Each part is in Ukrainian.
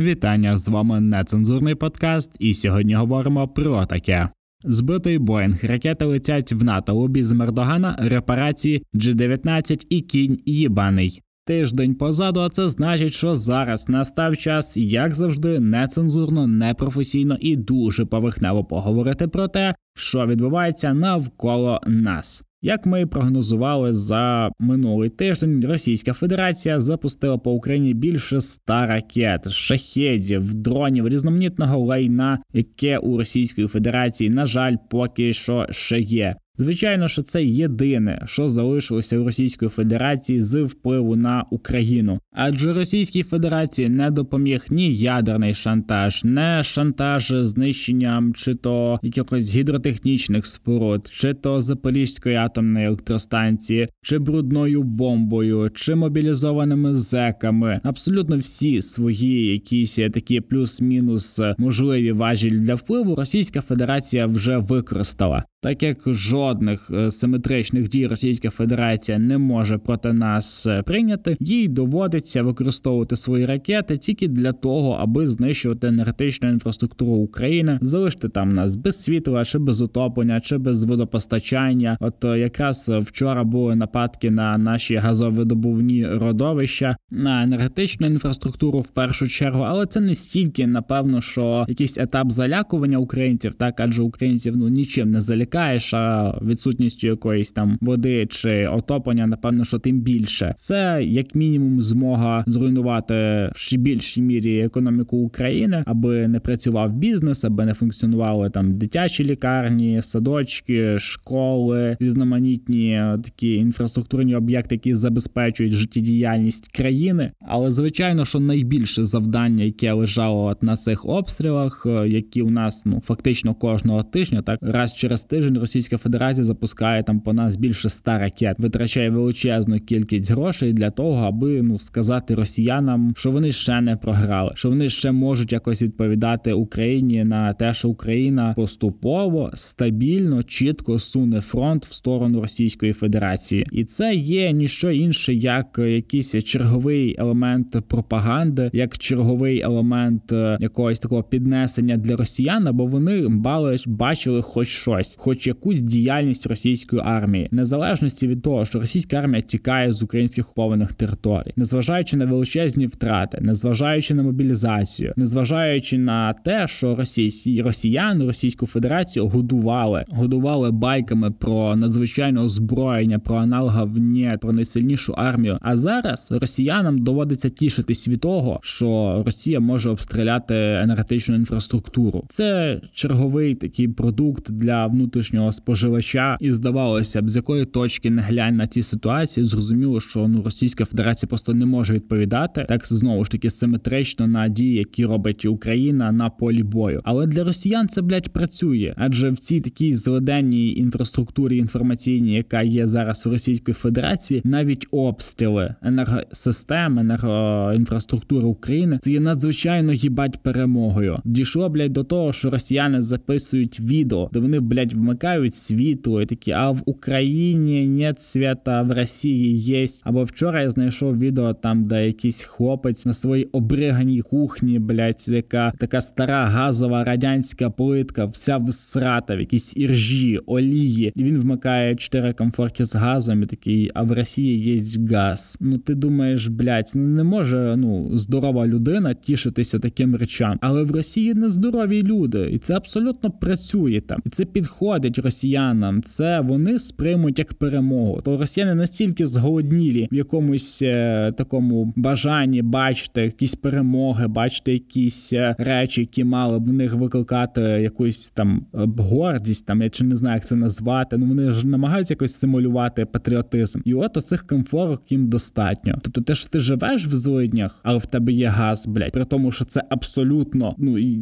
Вітання з вами нецензурний подкаст, і сьогодні говоримо про таке. Збитий Боїнг, ракети летять в НАТО лобі з Мердогана, репарації G-19 і кінь їбаний. Тиждень позаду, а це значить, що зараз настав час, як завжди, нецензурно, непрофесійно і дуже поверхнево поговорити про те, що відбувається навколо нас. Як ми прогнозували за минулий тиждень, Російська Федерація запустила по Україні більше ста ракет, шахедів, дронів, різноманітного лайна, яке у Російської Федерації, на жаль, поки що ще є. Звичайно, що це єдине, що залишилося в Російської Федерації з впливу на Україну, адже Російській Федерації не допоміг ні ядерний шантаж, не шантаж знищенням чи то якихось гідротехнічних споруд, чи то Запорізької атомної електростанції, чи брудною бомбою, чи мобілізованими зеками. Абсолютно всі свої якісь такі плюс-мінус можливі важілі для впливу Російська Федерація вже використала. Так як жодних е, симетричних дій Російська Федерація не може проти нас е, прийняти, їй доводиться використовувати свої ракети тільки для того, аби знищувати енергетичну інфраструктуру України, залишити там нас без світла, чи без отоплення, чи без водопостачання. От е, якраз вчора були нападки на наші газовидобувні родовища, на енергетичну інфраструктуру в першу чергу, але це не стільки, напевно, що якийсь етап залякування українців, так адже українців ну нічим не залякають відволікаєш, а відсутністю якоїсь там води чи отоплення, напевно, що тим більше. Це як мінімум змога зруйнувати в ще більшій мірі економіку України, аби не працював бізнес, аби не функціонували там дитячі лікарні, садочки, школи, різноманітні такі інфраструктурні об'єкти, які забезпечують життєдіяльність країни. Але звичайно, що найбільше завдання, яке лежало на цих обстрілах, е, які у нас ну фактично кожного тижня, так раз через тиждень тиждень Російська Федерація запускає там по нас більше ста ракет, витрачає величезну кількість грошей для того, аби ну сказати росіянам, що вони ще не програли, що вони ще можуть якось відповідати Україні на те, що Україна поступово стабільно, чітко суне фронт в сторону Російської Федерації, і це є ніщо інше, як якийсь черговий елемент пропаганди, як черговий елемент е, якогось такого піднесення для росіян, бо вони бали бачили хоч щось хоч якусь діяльність російської армії, незалежності від того, що російська армія тікає з українських окупованих територій, незважаючи на величезні втрати, незважаючи на мобілізацію, незважаючи на те, що російські росіяни Російську Федерацію годували, годували байками про надзвичайне озброєння, про аналоговні, про найсильнішу армію. А зараз росіянам доводиться тішитись від того, що Росія може обстріляти енергетичну інфраструктуру. Це черговий такий продукт для внутрішнього внутрішнього споживача, і здавалося б, з якої точки не глянь на ці ситуації, зрозуміло, що ну Російська Федерація просто не може відповідати так знову ж таки симетрично на дії, які робить Україна на полі бою. Але для росіян це блядь, працює, адже в цій такій злиденній інфраструктурі інформаційній, яка є зараз в Російської Федерації, навіть обстріли енергосистем, енергоінфраструктури України це є надзвичайно їбать перемогою. Дійшло блядь, до того, що росіяни записують відео, де вони блядь, вмикають світло і такі, а в Україні нет свята, в Росії є. Або вчора я знайшов відео там, де якийсь хлопець на своїй обриганій кухні, блядь, яка така стара газова радянська плитка, вся всрата, в якійсь іржі, олії. І він вмикає чотири комфорки з газом і такий, а в Росії є газ. Ну ти думаєш, блядь, ну не може ну здорова людина тішитися таким речам. Але в Росії нездорові люди, і це абсолютно працює там. І це підходить підходить росіянам, це вони сприймуть як перемогу. То росіяни настільки зголоднілі в якомусь е, такому бажанні бачити якісь перемоги, бачити якісь е, речі, які мали б в них викликати якусь там е, гордість, там я чи не знаю, як це назвати. Ну вони ж намагаються якось симулювати патріотизм. І от оцих комфорок їм достатньо. Тобто, те, що ти живеш в злиднях, але в тебе є газ, блядь, при тому, що це абсолютно, ну і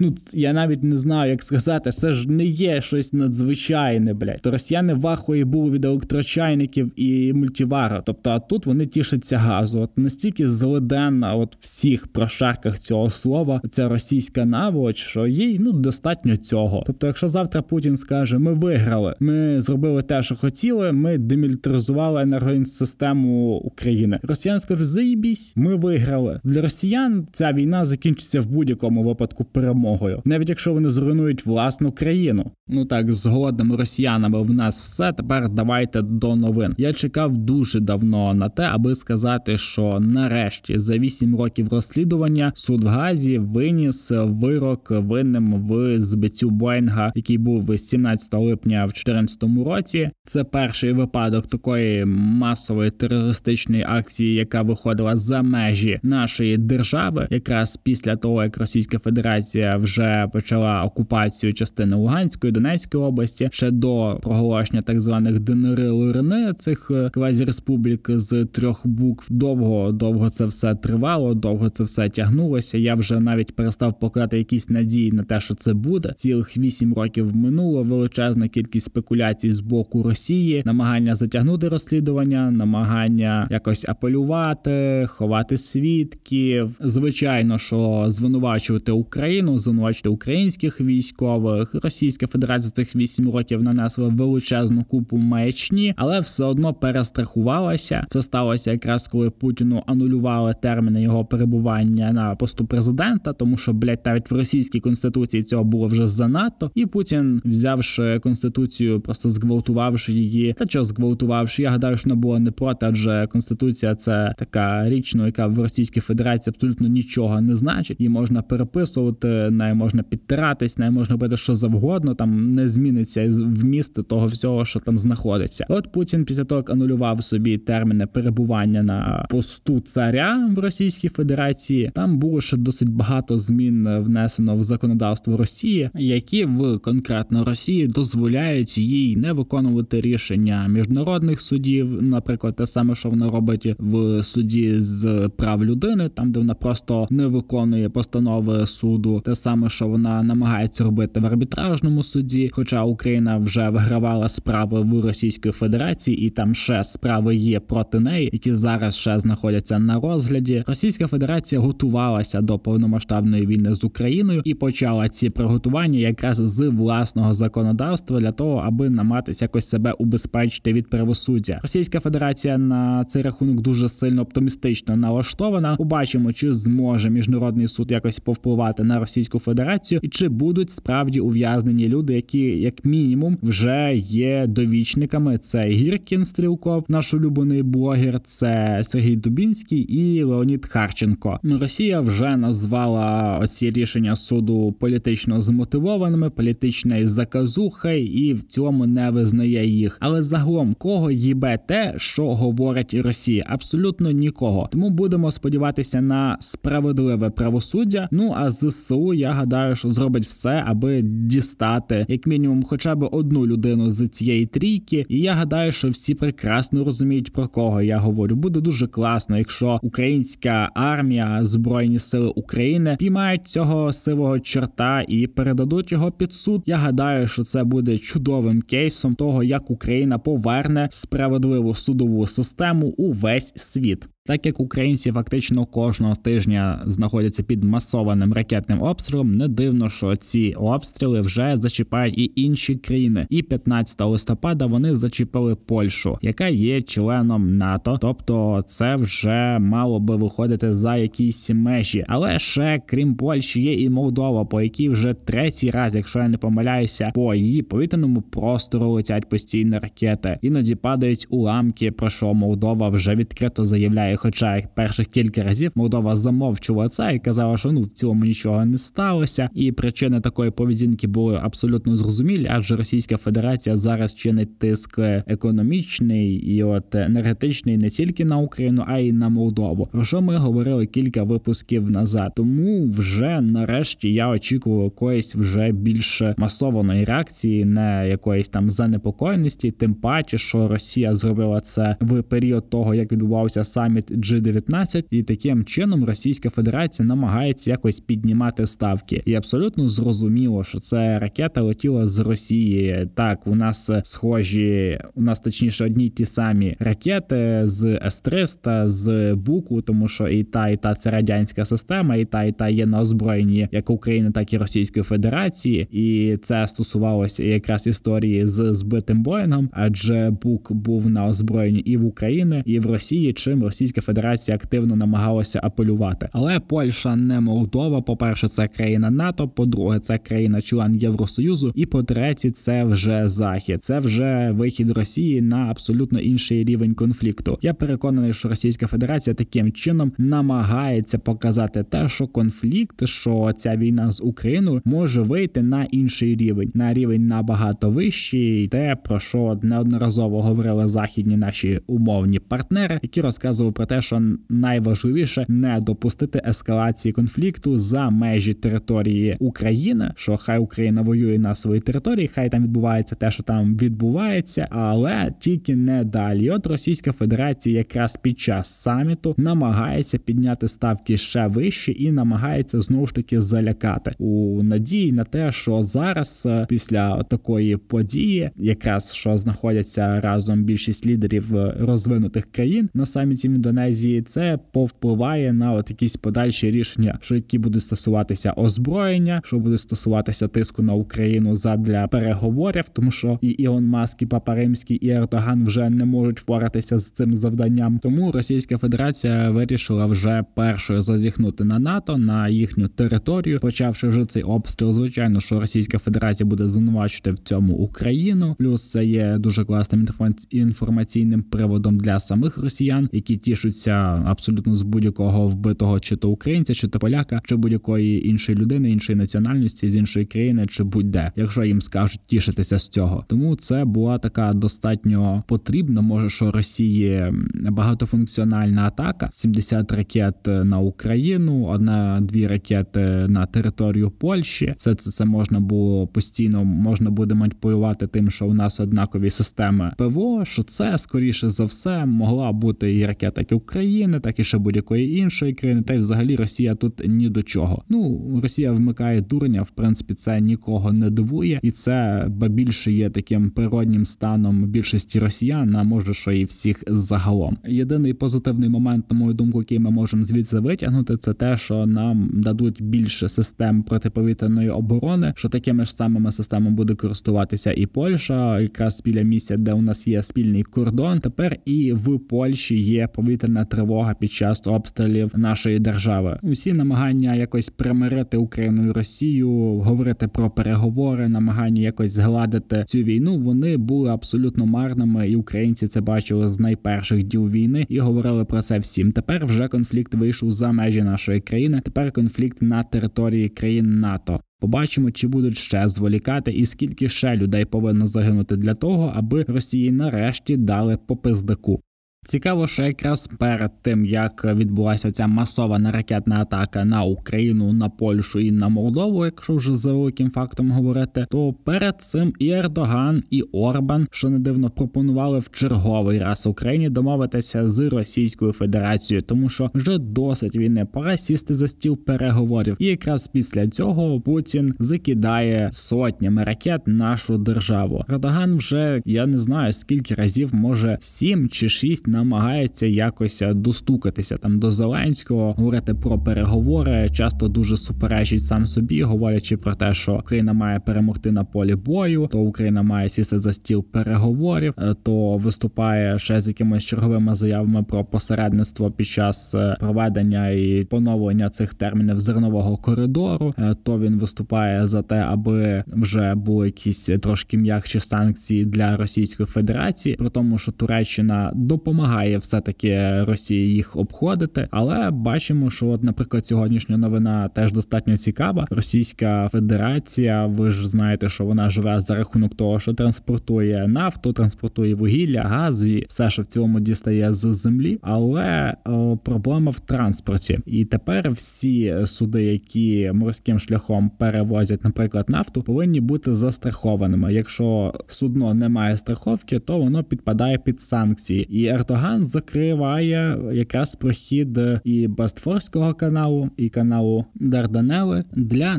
ну я навіть не знаю, як сказати, це ж не є щось щось надзвичайне, блядь. То росіяни в ахуї були від електрочайників і мультивара. Тобто, а тут вони тішаться газу. От настільки злиденна, от всіх прошарках цього слова, ця російська наволоч, що їй ну достатньо цього. Тобто, якщо завтра Путін скаже, ми виграли, ми зробили те, що хотіли, ми демілітаризували енергосистему України. Росіяни скажуть, заїбісь, ми виграли для росіян. Ця війна закінчиться в будь-якому випадку перемогою, навіть якщо вони зруйнують власну країну. Ну так, з голодними росіянами в нас все. Тепер давайте до новин. Я чекав дуже давно на те, аби сказати, що нарешті за 8 років розслідування суд в Газі виніс вирок винним в збиттю Боїнга, який був 17 липня в 2014 році. Це перший випадок такої масової терористичної акції, яка виходила за межі нашої держави, якраз після того як Російська Федерація вже почала окупацію частини Луганської Донецької області ще до проголошення так званих ДНР ЛРН, цих е, квазі-республік з трьох букв. Довго довго це все тривало, довго це все тягнулося. Я вже навіть перестав покладати якісь надії на те, що це буде. Цілих вісім років минуло величезна кількість спекуляцій з боку Росії, намагання затягнути розслідування, намагання якось апелювати, ховати свідків. Звичайно, що звинувачувати Україну, звинувачувати українських військових. Російська Федерація цих вісім років нанесла величезну купу маячні, але все одно перестрахувалася. Це сталося якраз коли Путіну анулювали терміни його перебування на посту президента, тому що блядь, навіть в російській конституції цього було вже занадто, і Путін, взявши конституцію, просто зґвалтувавши її, та що зґвалтувавши, я гадаю, що не було не проти, адже конституція це така річ, ну, яка в Російській Федерації абсолютно нічого не значить. Її можна переписувати, нею можна підтиратись, нею можна робити що завгодно. Там не зміниться вміст того всього, що там знаходиться. От Путін після того як анулював собі терміни перебування на посту царя в Російській Федерації. Там було ще досить багато змін внесено в законодавство Росії, які в конкретно Росії дозволяють їй не виконувати рішення міжнародних судів, наприклад, те саме, що вона робить в суді з прав людини, там де вона просто не виконує постанови суду, те саме, що вона намагається робити в арбітражному суді. Хоча Україна вже вигравала справи в Російської Федерації, і там ще справи є проти неї, які зараз ще знаходяться на розгляді. Російська Федерація готувалася до повномасштабної війни з Україною і почала ці приготування якраз з власного законодавства для того, аби намагатися якось себе убезпечити від правосуддя. Російська Федерація на цей рахунок дуже сильно оптимістично налаштована. Побачимо, чи зможе міжнародний суд якось повпливати на Російську Федерацію, і чи будуть справді ув'язнені люди, які як мінімум вже є довічниками. Це Гіркін Стрілков, наш улюблений блогер, це Сергій Дубінський і Леонід Харченко. Росія вже назвала ці рішення суду політично змотивованими, політичною заказухою і в цьому не визнає їх. Але загалом кого їбе те, що говорить Росія? Абсолютно нікого. Тому будемо сподіватися на справедливе правосуддя. Ну а зсу я гадаю, що зробить все, аби дістати як мінімум, хоча б одну людину з цієї трійки. І я гадаю, що всі прекрасно розуміють про кого я говорю. Буде дуже класно, якщо українська армія, збройні сили України піймають цього сивого чорта і передадуть його під суд. Я гадаю, що це буде чудовим кейсом того, як Україна поверне справедливу судову систему у весь світ. Так як українці фактично кожного тижня знаходяться під масованим ракетним обстрілом, не дивно, що ці обстріли вже зачіпають і інші країни. І 15 листопада вони зачепили Польщу, яка є членом НАТО, тобто це вже мало би виходити за якісь межі. Але ще крім Польщі є і Молдова, по якій вже третій раз, якщо я не помиляюся, по її повітряному простору летять постійні ракети. Іноді падають уламки, про що Молдова вже відкрито заявляє. Хоча перших кілька разів Молдова замовчувала це і казала, що ну в цілому нічого не сталося, і причини такої поведінки були абсолютно зрозумілі, адже Російська Федерація зараз чинить тиск економічний і от енергетичний не тільки на Україну, а й на Молдову. Про що ми говорили кілька випусків назад. Тому вже нарешті я очікував якоїсь вже більш масованої реакції, не якоїсь там занепокоєності, тим паче, що Росія зробила це в період того, як відбувався саміт проект G-19, і таким чином Російська Федерація намагається якось піднімати ставки. І абсолютно зрозуміло, що це ракета летіла з Росії. Так, у нас схожі, у нас точніше одні ті самі ракети з С-300, з Буку, тому що і та, і та це радянська система, і та, і та є на озброєнні як України, так і Російської Федерації, і це стосувалося якраз історії з збитим Боїнгом, адже Бук був на озброєнні і в Україні, і в Росії, чим Російська Федерація активно намагалася апелювати. Але Польща не Молдова. По перше, це країна НАТО. По-друге, це країна-член Євросоюзу. І по третє, це вже захід. Це вже вихід Росії на абсолютно інший рівень конфлікту. Я переконаний, що Російська Федерація таким чином намагається показати те, що конфлікт, що ця війна з Україною може вийти на інший рівень, на рівень набагато вищий, те про що неодноразово говорили західні наші умовні партнери, які розказували про те, що найважливіше не допустити ескалації конфлікту за межі території України, що хай Україна воює на своїй території, хай там відбувається те, що там відбувається, але тільки не далі. От Російська Федерація якраз під час саміту намагається підняти ставки ще вище і намагається знову ж таки залякати у надії на те, що зараз е, після такої події, якраз що знаходяться разом більшість лідерів розвинутих країн на саміті в Індонезії, це повпливає на от якісь подальші рішення, що які будуть стосуватися озброєння, що буде стосуватися тиску на Україну задля переговорів, тому що і Ілон Маск, і Папа Римський, і Ердоган вже не можуть впоратися з цим завданням. Тому Російська Федерація вирішила вже першою зазіхнути на НАТО на їхню територію, почавши вже цей обстріл. Звичайно, що Російська Федерація буде звинувачувати в цьому Україну. Плюс це є дуже класним інформаційним приводом для самих росіян, які тішуться абсолютно з будь-якого вбитого чи то українця, чи то поляка, чи будь-якої іншої людини, іншої національності з іншої країни, чи будь-де, якщо їм скажуть тішитися з цього. Тому це була така достатньо потрібна. Може, що Росії багатофункціональна атака: 70 ракет на Україну, одна-дві ракети на територію Польщі. Це це, це можна було постійно, можна буде маніпулювати тим, що у нас однакові системи ПВО. Що це скоріше за все могла бути і ракета як України, так і ще будь-якої іншої країни. Та й взагалі Росія тут ні до чого. Ну Росія вмикає дурня. В принципі, це нікого не дивує, і це ба більше є таким природнім станом більшості росіян, а може, що і всіх загалом. Єдиний позитивний момент, на мою думку, який ми можемо звідси витягнути, це те, що нам дадуть більше систем протиповітряної оборони, що такими ж самими системами буде користуватися і Польща, якраз біля місця, де у нас є спільний кордон. Тепер і в Польщі є повітряна тривога під час обстрілів нашої держави. Усі намагання якось примирити Україну і Росію, говорити про переговори, намагання якось згладити цю війну. Вони були абсолютно марними, і українці це бачили з найперших діл війни і говорили про це всім. Тепер вже конфлікт вийшов за межі нашої країни. Тепер конфлікт на території країн НАТО. Побачимо, чи будуть ще зволікати, і скільки ще людей повинно загинути для того, аби Росії нарешті дали по пиздаку. Цікаво, що якраз перед тим як відбулася ця масована ракетна атака на Україну, на Польщу і на Молдову, якщо вже за великим фактом говорити, то перед цим і Ердоган, і Орбан, що не дивно, пропонували в черговий раз Україні домовитися з Російською Федерацією, тому що вже досить війни пора сісти за стіл переговорів. І якраз після цього Путін закидає сотнями ракет нашу державу. Ердоган вже я не знаю скільки разів, може сім чи шість намагається якось достукатися там до Зеленського, говорити про переговори. Часто дуже суперечить сам собі, говорячи про те, що Україна має перемогти на полі бою, то Україна має сісти за стіл переговорів, е, то виступає ще з якимись черговими заявами про посередництво під час е, проведення і поновлення цих термінів зернового коридору. Е, то він виступає за те, аби вже були якісь трошки м'якші санкції для Російської Федерації, при тому, що Туреччина допомагає допомагає все-таки Росії їх обходити. Але бачимо, що, от, наприклад, сьогоднішня новина теж достатньо цікава. Російська Федерація, ви ж знаєте, що вона живе за рахунок того, що транспортує нафту, транспортує вугілля, газ і все, що в цілому дістає з землі. Але о, проблема в транспорті. І тепер всі суди, які морським шляхом перевозять, наприклад, нафту, повинні бути застрахованими. Якщо судно не має страховки, то воно підпадає під санкції. І Ердоган закриває якраз прохід і Бастфорського каналу, і каналу Дарданели для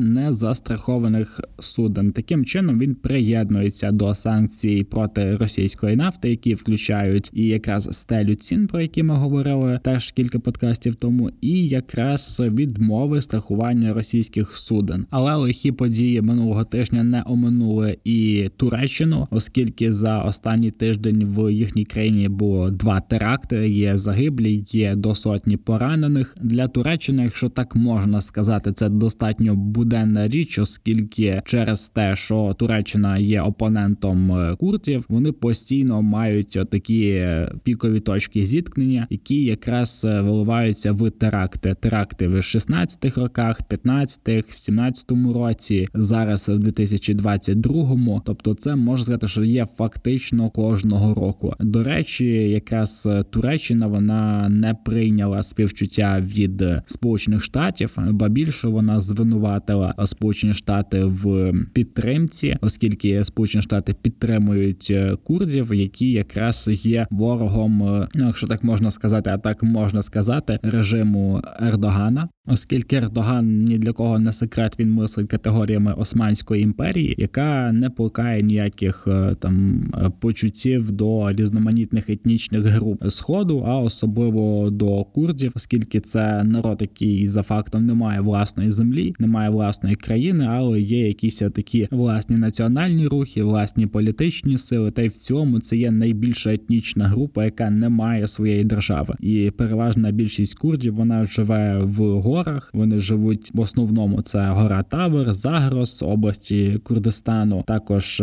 незастрахованих суден. Таким чином він приєднується до санкцій проти російської нафти, які включають і якраз стелю цін, про які ми говорили теж кілька подкастів тому, і якраз відмови страхування російських суден. Але лихі події минулого тижня не оминули і Туреччину, оскільки за останній тиждень в їхній країні було два теракти. Є загиблі, є до сотні поранених для Туреччини, якщо так можна сказати, це достатньо буденна річ, оскільки через те, що Туреччина є опонентом е, вони постійно мають такі пікові точки зіткнення, які якраз е, виливаються в теракти. Теракти в 16-х роках, 15-х, в 17-му році, зараз в 2022-му. Тобто, це можна сказати, що є фактично кожного року. До речі, якраз е, Туреччина вона не прийняла співчуття від Сполучених Штатів, ба більше вона звинуватила Сполучені Штати в підтримці, оскільки Сполучені Штати підтримують е, курдів, які якраз є ворогом, е, ну, якщо так можна сказати, а так можна сказати, режиму Ердогана, оскільки Ердоган ні для кого не секрет, він мислить категоріями Османської імперії, яка не плекає ніяких е, там почуттів до різноманітних етнічних груп сходу, а особливо до курдів, оскільки це народ, який за фактом не має власної землі, не має власної країни, але є якісь такі власні національні рухи, власні політичні сили. Та й в цьому це є найбільша етнічна група, яка не має своєї держави, і переважна більшість курдів вона живе в горах. Вони живуть в основному. Це гора Тавер, Загрос, області Курдистану, також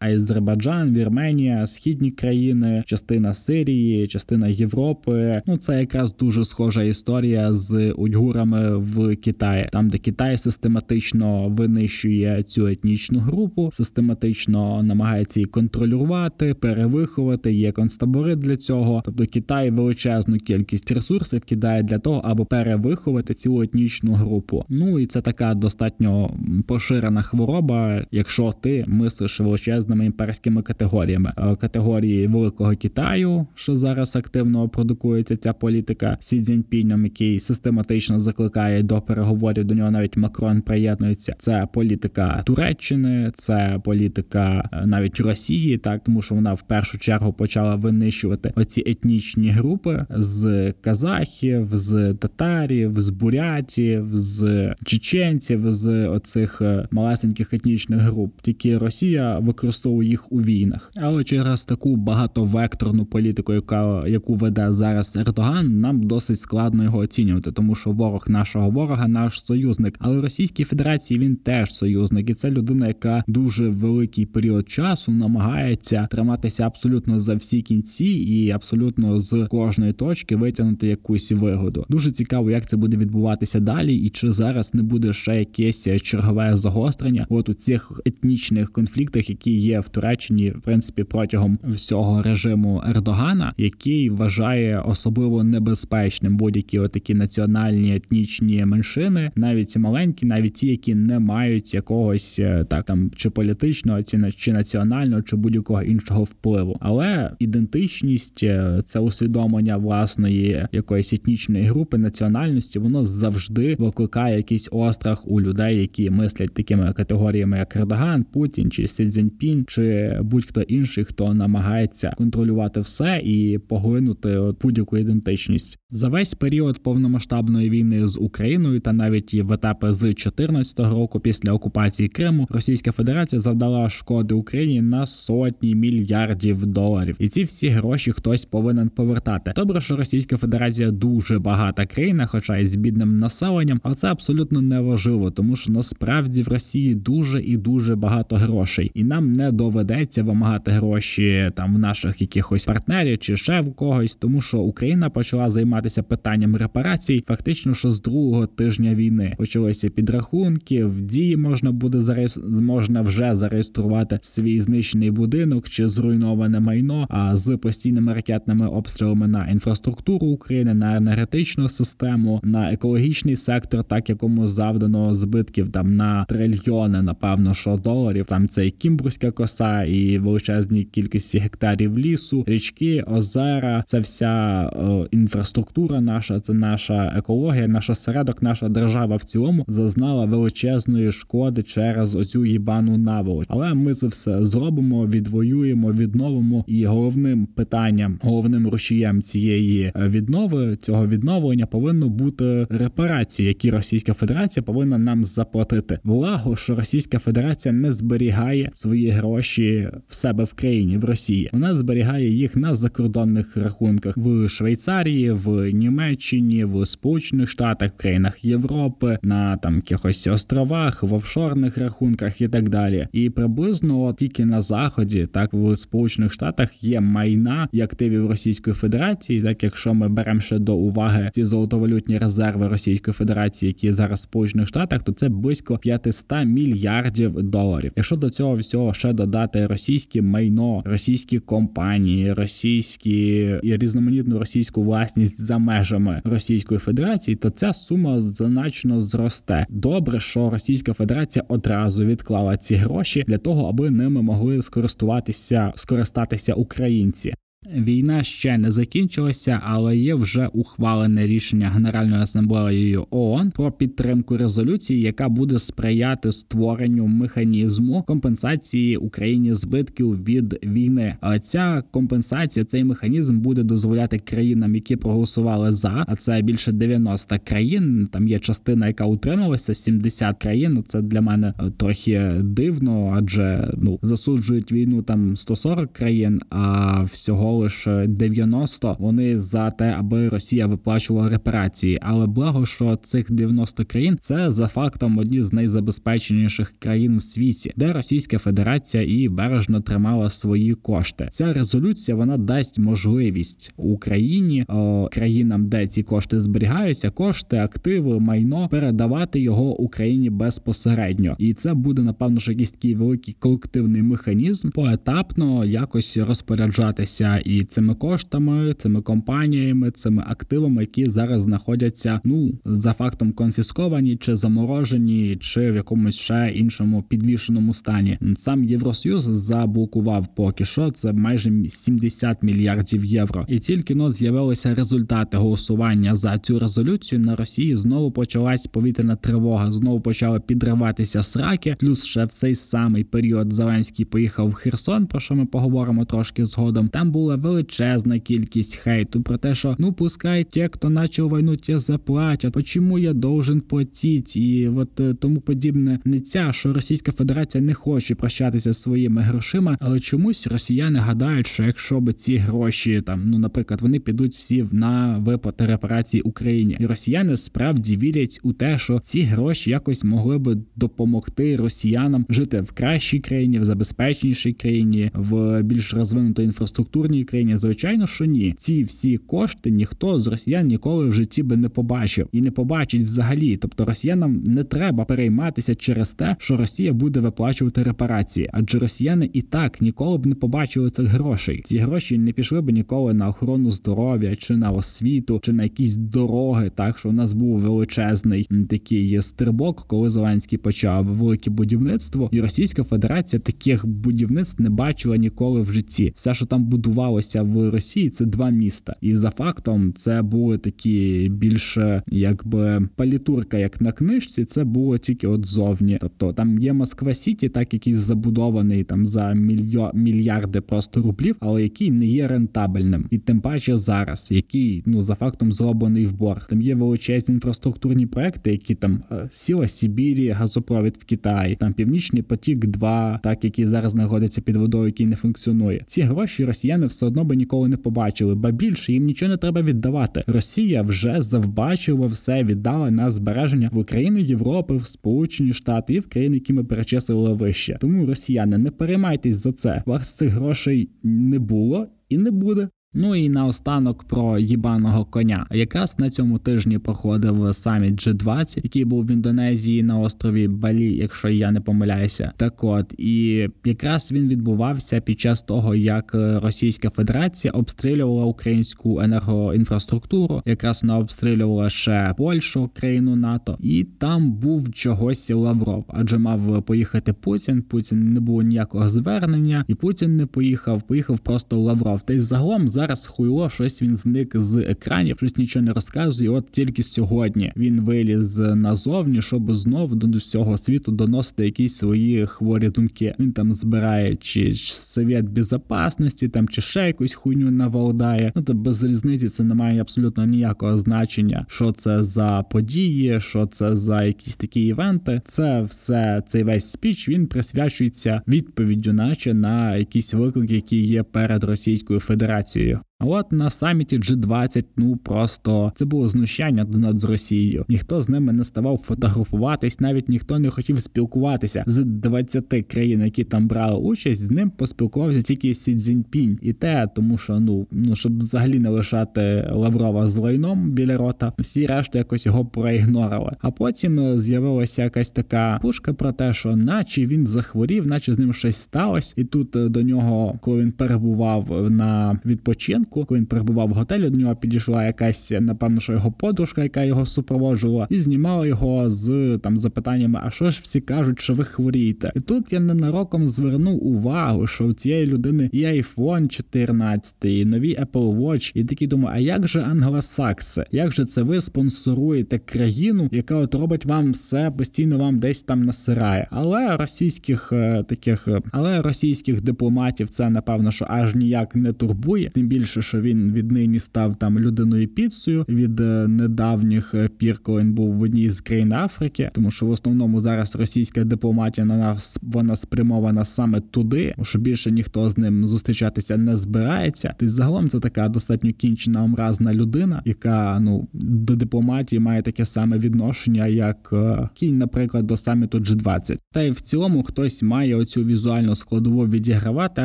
Азербайджан, Вірменія, східні країни, частина Сирії, частина Європи. Ну це якраз дуже схожа історія з уйгурами в Китаї, там де Китай систематично винищує цю етнічну групу, систематично намагається її контролювати, перевиховати. Є концтабори для цього. Тобто Китай величезну кількість ресурсів кидає для того, аби перевиховати цю етнічну групу. Ну і це така достатньо поширена хвороба, якщо ти мислиш величезними імперськими категоріями е, категорії Великого Китаю, що зараз активно продукується ця політика Сі Цзіньпінем, який систематично закликає до переговорів. До нього навіть Макрон приєднується. Це політика Туреччини, це політика е, навіть Росії, так тому що вона в першу чергу почала винищувати оці етнічні групи з казахів, з татарів, з бурятів, з чеченців, з оцих е, малесеньких етнічних груп. Тільки Росія використовує їх у війнах, але через таку багатовекторну політику, яка яку веде зараз Ердоган, нам досить складно його оцінювати, тому що ворог нашого ворога, наш союзник, але Російській Федерації він теж союзник, і це людина, яка дуже великий період часу намагається триматися абсолютно за всі кінці і абсолютно з кожної точки витягнути якусь вигоду. Дуже цікаво, як це буде відбуватися далі, і чи зараз не буде ще якесь чергове загострення от у цих етнічних конфліктах, які є в Туреччині, в принципі, протягом всього режиму Ердогана, який вважає особливо небезпечним будь-які отакі національні етнічні меншини, навіть маленькі, навіть ті, які не мають якогось е, так там чи політичного, чи національного, чи будь-якого іншого впливу, але ідентичність е, це усвідомлення власної якоїсь етнічної групи національності, воно завжди викликає якийсь острах у людей, які мислять такими категоріями, як Ердоган, Путін чи Сі Цзіньпінь, чи будь-хто інший, хто намагається контролювати все і поглинути будь-яку ідентичність за весь період повномасштабної війни з Україною та навіть в етапи з 2014 року після окупації Криму Російська Федерація завдала шкоди Україні на сотні мільярдів доларів, і ці всі гроші хтось повинен повертати. Добре, що Російська Федерація дуже багата країна, хоча й з бідним населенням, але це абсолютно неважливо, тому що насправді в Росії дуже і дуже багато грошей, і нам не доведеться вимагати гроші там в наших якихось партнерів чи ще в когось, тому що Україна почала займатися питанням репарацій, фактично, що з другого тижня війни почалися підрахунки. В дії можна буде зареєс... можна вже зареєструвати свій знищений будинок чи зруйноване майно. А з постійними ракетними обстрілами на інфраструктуру України, на енергетичну систему, на екологічний сектор, так якому завдано збитків там на трильйони, напевно, що доларів. Там це і Кімбурська коса, і величезні кількості гектарів лісу, річки, озера. Це вся е, інфраструктура наша, це наша екологія, наш осередок, наша держава в цілому зазнала величезної шкоди через оцю їбану наволоч. Але ми це все зробимо, відвоюємо, відновимо. І головним питанням, головним рушієм цієї е, віднови цього відновлення повинно бути репарації, які Російська Федерація повинна нам заплатити. Благо, що Російська Федерація не зберігає свої гроші в себе в країні в Росії. Вона зберігає їх на закордонних рахунках в Швейцарії, в Німеччині, в Сполучених Штатах, в країнах Європи, на там якихось островах, в офшорних рахунках і так далі. І приблизно тільки на заході, так в Сполучених Штатах є майна і активів Російської Федерації, так якщо ми беремо ще до уваги ці золотовалютні резерви Російської Федерації, які зараз в Сполучених Штатах, то це близько 500 мільярдів доларів. Якщо до цього всього ще додати російське майно, російські компанії, російські і різноманітну російську власність за межами Російської Федерації, то ця сума значно зросте. Добре, що Російська Федерація одразу відклала ці гроші для того, аби ними могли скористуватися скористатися українці. Війна ще не закінчилася, але є вже ухвалене рішення Генеральною асамблеєю ООН про підтримку резолюції, яка буде сприяти створенню механізму компенсації Україні збитків від війни. Але ця компенсація, цей механізм буде дозволяти країнам, які проголосували за, а це більше 90 країн. Там є частина, яка утрималася, 70 країн. Ну, це для мене трохи дивно, адже ну засуджують війну там 140 країн, а всього лише 90 вони за те, аби Росія виплачувала репарації. Але благо, що цих 90 країн це за фактом одні з найзабезпеченіших країн в світі, де Російська Федерація і бережно тримала свої кошти. Ця резолюція вона дасть можливість Україні о, країнам, де ці кошти зберігаються, кошти, активи, майно передавати його Україні безпосередньо, і це буде напевно ж якийсь такий великий колективний механізм поетапно якось розпоряджатися і цими коштами, цими компаніями, цими активами, які зараз знаходяться ну за фактом конфісковані чи заморожені, чи в якомусь ще іншому підвішеному стані. Сам Євросоюз заблокував поки що це майже 70 мільярдів євро. І тільки но з'явилися результати голосування за цю резолюцію на Росії. Знову почалась повітряна тривога. Знову почали підриватися сраки. Плюс ще в цей самий період Зеленський поїхав в Херсон. Про що ми поговоримо трошки згодом. Там була величезна кількість хейту про те, що ну пускай ті, хто почав війну, ті заплатять. Почому я должен платити? І от е, тому подібне не ця, що Російська Федерація не хоче прощатися своїми грошима, але чомусь росіяни гадають, що якщо б ці гроші там, ну наприклад, вони підуть всі на виплати репарації Україні, і росіяни справді вірять у те, що ці гроші якось могли би допомогти росіянам жити в кращій країні, в забезпеченішій країні, в більш розвинутій інфраструктурній країні. Звичайно, що ні. Ці всі кошти ніхто з росіян ніколи в житті би не побачив і не побачить взагалі. Тобто росіянам не треба перейматися через те, що Росія буде виплачувати репарації, адже росіяни і так ніколи б не побачили цих грошей. Ці гроші не пішли б ніколи на охорону здоров'я чи на освіту, чи на якісь дороги. Так що у нас був величезний такий стрибок, коли Зеленський почав велике будівництво, і Російська Федерація таких будівництв не бачила ніколи в житті. Все, що там будувалося в Росії, це два міста, і за фактом це були такі більше, якби палітурка, як на книжці, це було тільки от зовні. Тобто там є Москва Сіті, так який забудований там за мільйо мільярди просто рублів, але який не є рентабельним, і тим паче зараз, який ну за фактом зроблений в борг. Там є величезні інфраструктурні проекти, які там е, сіла Сибірі, газопровід в Китаї, там Північний потік, 2 так який зараз знаходиться під водою, який не функціонує. Ці гроші росіяни все одно би ніколи не побачили, ба більше їм нічого не треба віддавати. Росія вже завбачила все, віддала на збереження в Україну, Європи, в Сполучені Штати і в країни, які ми перечислили вище. Тому росіяни не переймайтесь за це. Вас цих грошей не було і не буде. Ну і наостанок про їбаного коня. Якраз на цьому тижні проходив саміт G20, який був в Індонезії на острові Балі, якщо я не помиляюся. Так от і якраз він відбувався під час того, як Російська Федерація обстрілювала українську енергоінфраструктуру. Якраз вона обстрілювала ще Польщу, країну НАТО, і там був чогось Лавров, адже мав поїхати Путін. Путін не було ніякого звернення, і Путін не поїхав. Поїхав просто Лавров. Та й загалом зараз хуйло щось він зник з екранів, щось нічого не розказує. От тільки сьогодні він виліз назовні, щоб знов до всього світу доносити якісь свої хворі думки. Він там збирає чи совет безпечності, там чи ще якусь хуйню навалдає. Ну то без різниці це не має абсолютно ніякого значення, що це за події, що це за якісь такі івенти. Це все цей весь спіч він присвячується відповіддю, наче на якісь виклики, які є перед Російською Федерацією. От на саміті G20, ну просто це було знущання над Росією. Ніхто з ними не ставав фотографуватись, навіть ніхто не хотів спілкуватися з 20 країн, які там брали участь. З ним поспілкувався тільки Сі Цзіньпінь. і те, тому що ну ну щоб взагалі не лишати Лаврова з лайном біля рота, всі решта якось його проігнорили. А потім е, з'явилася якась така пушка про те, що наче він захворів, наче з ним щось сталося, і тут е, до нього, коли він перебував на відпочинку ранку, коли він перебував в готелі, до нього підійшла якась, напевно, що його подружка, яка його супроводжувала, і знімала його з там запитаннями: а що ж всі кажуть, що ви хворієте? І тут я ненароком звернув увагу, що у цієї людини і iPhone 14, і нові Apple Watch, і такі думаю, а як же англосакси? Як же це ви спонсоруєте країну, яка от робить вам все постійно вам десь там насирає? Але російських е, таких, е, але російських дипломатів це напевно, що аж ніяк не турбує, тим більше більше, що він віднині став там людиною піцею від е, недавніх е, пір, коли він був в одній з країн Африки, тому що в основному зараз російська дипломатія на нас вона спрямована саме туди, що більше ніхто з ним зустрічатися не збирається. Ти загалом це така достатньо кінчена омразна людина, яка ну до дипломатії має таке саме відношення, як е, кінь, наприклад, до саміту G20. Та й в цілому хтось має оцю візуальну складову відігравати,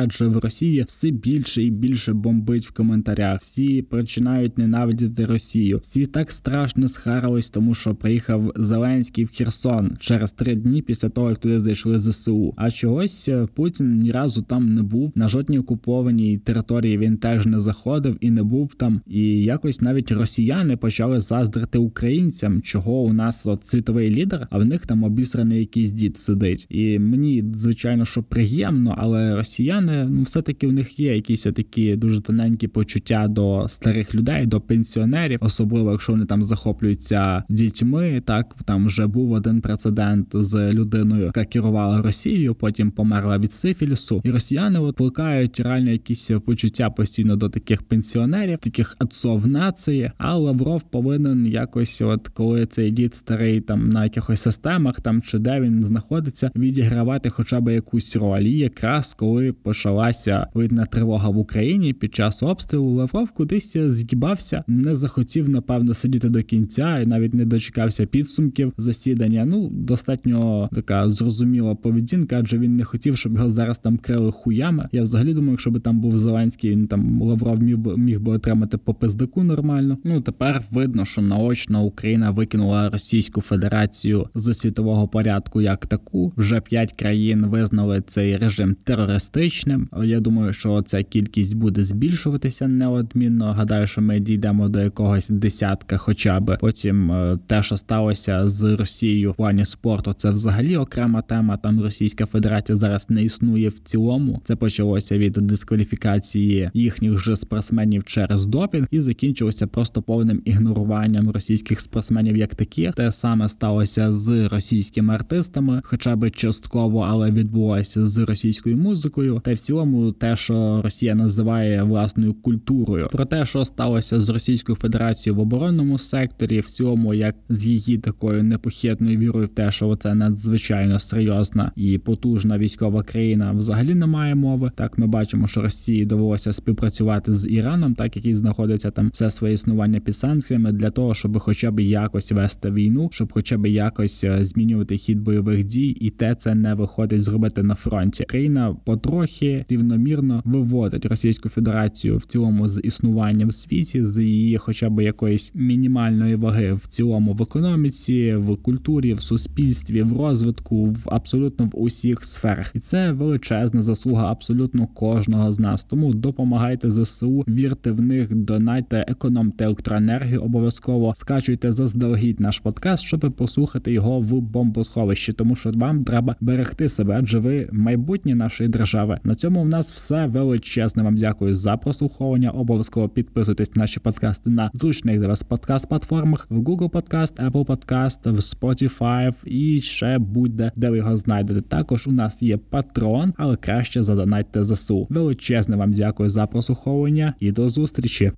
адже в Росії все більше і більше бомбить в коментарях. Всі починають ненавидіти Росію. Всі так страшно схарились, тому що приїхав Зеленський в Херсон через три дні після того, як туди зайшли ЗСУ. А чогось е, Путін ні разу там не був. На жодній окупованій території він теж не заходив і не був там. І якось навіть росіяни почали заздрити українцям, чого у нас от світовий лідер, а в них там обісраний якийсь дід сидить. І мені звичайно, що приємно, але росіяни ну все таки в них є якісь такі дуже тоненькі почуття до старих людей, до пенсіонерів, особливо якщо вони там захоплюються дітьми. Так там вже був один прецедент з людиною, яка керувала Росією, потім померла від сифілісу, і росіяни от плекають реально якісь почуття постійно до таких пенсіонерів, таких отцов нації. А Лавров повинен якось, от коли цей дід старий там на якихось системах, там чи де він знаходиться, відігравати хоча б якусь роль. І якраз коли почалася видна тривога в Україні під час обстрілу Лавров кудись згибався, не захотів напевно сидіти до кінця і навіть не дочекався підсумків засідання. Ну достатньо така зрозуміла поведінка, адже він не хотів, щоб його зараз там крили хуями. Я взагалі думаю, якщо би там був Зеленський, він там Лавров міг би міг би отримати по пиздаку нормально. Ну тепер видно, що наочно Україна викинула Російську Федерацію з світового порядку як таку. Вже п'ять країн визнали цей режим терористичним. Я думаю, що ця кількість буде збільшуватися рухатися неодмінно. Гадаю, що ми дійдемо до якогось десятка, хоча б потім е, те, що сталося з Росією в плані спорту, це взагалі окрема тема. Там Російська Федерація зараз не існує в цілому. Це почалося від дискваліфікації їхніх же спортсменів через допінг і закінчилося просто повним ігноруванням російських спортсменів як таких. Те саме сталося з російськими артистами, хоча б частково, але відбулося з російською музикою. Та й в цілому, те, що Росія називає власною культурою. Про те, що сталося з Російською Федерацією в оборонному секторі, в цьому як з її такою непохитною вірою в те, що це надзвичайно серйозна і потужна військова країна, взагалі немає мови. Так ми бачимо, що Росії довелося співпрацювати з Іраном, так який знаходиться там все своє існування під санкціями, для того, щоб хоча б якось вести війну, щоб хоча б якось е, змінювати хід бойових дій, і те це не виходить зробити на фронті. Країна потрохи рівномірно виводить Російську Федерацію в цілому з існуванням в світі, з її, хоча б якоїсь мінімальної ваги в цілому в економіці, в культурі, в суспільстві, в розвитку, в абсолютно в усіх сферах, і це величезна заслуга абсолютно кожного з нас. Тому допомагайте ЗСУ, вірте в них, донайте, економте електроенергію. Обов'язково скачуйте заздалегідь наш подкаст, щоб послухати його в бомбосховищі, тому що вам треба берегти себе, адже ви майбутнє нашої держави. На цьому в нас все величезне. Вам дякую за прослуховування. Обов'язково підписуйтесь на наші подкасти на зручних для вас подкаст-платформах в Google Podcast, Apple Podcast, в Spotify і ще будь-де, де ви його знайдете. Також у нас є патрон, але краще задонайте ЗСУ. Величезне вам дякую за прослуховування і до зустрічі.